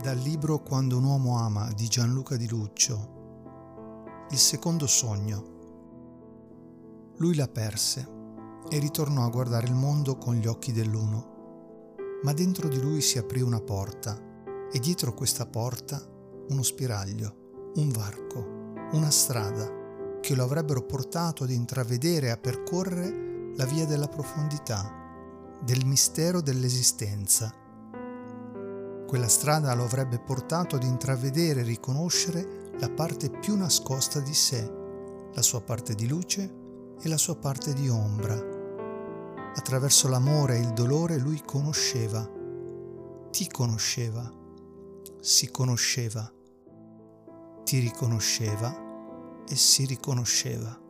Dal libro Quando un uomo ama di Gianluca Di Luccio. Il secondo sogno. Lui la perse e ritornò a guardare il mondo con gli occhi dell'uno. Ma dentro di lui si aprì una porta e dietro questa porta uno spiraglio, un varco, una strada che lo avrebbero portato ad intravedere e a percorrere la via della profondità, del mistero dell'esistenza quella strada lo avrebbe portato ad intravedere e riconoscere la parte più nascosta di sé, la sua parte di luce e la sua parte di ombra. Attraverso l'amore e il dolore lui conosceva, ti conosceva, si conosceva, ti riconosceva e si riconosceva.